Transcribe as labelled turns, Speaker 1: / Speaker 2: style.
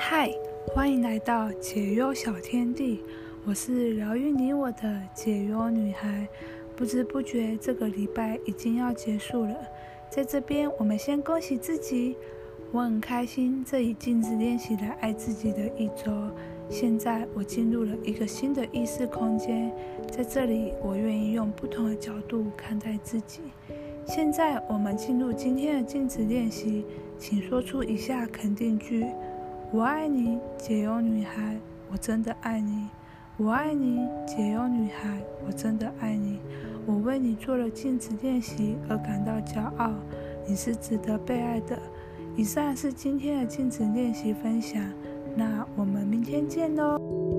Speaker 1: 嗨欢迎来到解忧小天地，我是疗愈你我的解忧女孩。不知不觉，这个礼拜已经要结束了。在这边，我们先恭喜自己，我很开心，这一镜子练习来爱自己的一周。现在我进入了一个新的意识空间，在这里，我愿意用不同的角度看待自己。现在我们进入今天的镜子练习，请说出以下肯定句。我爱你，解忧女孩，我真的爱你。我爱你，解忧女孩，我真的爱你。我为你做了镜子练习而感到骄傲，你是值得被爱的。以上是今天的镜子练习分享，那我们明天见喽。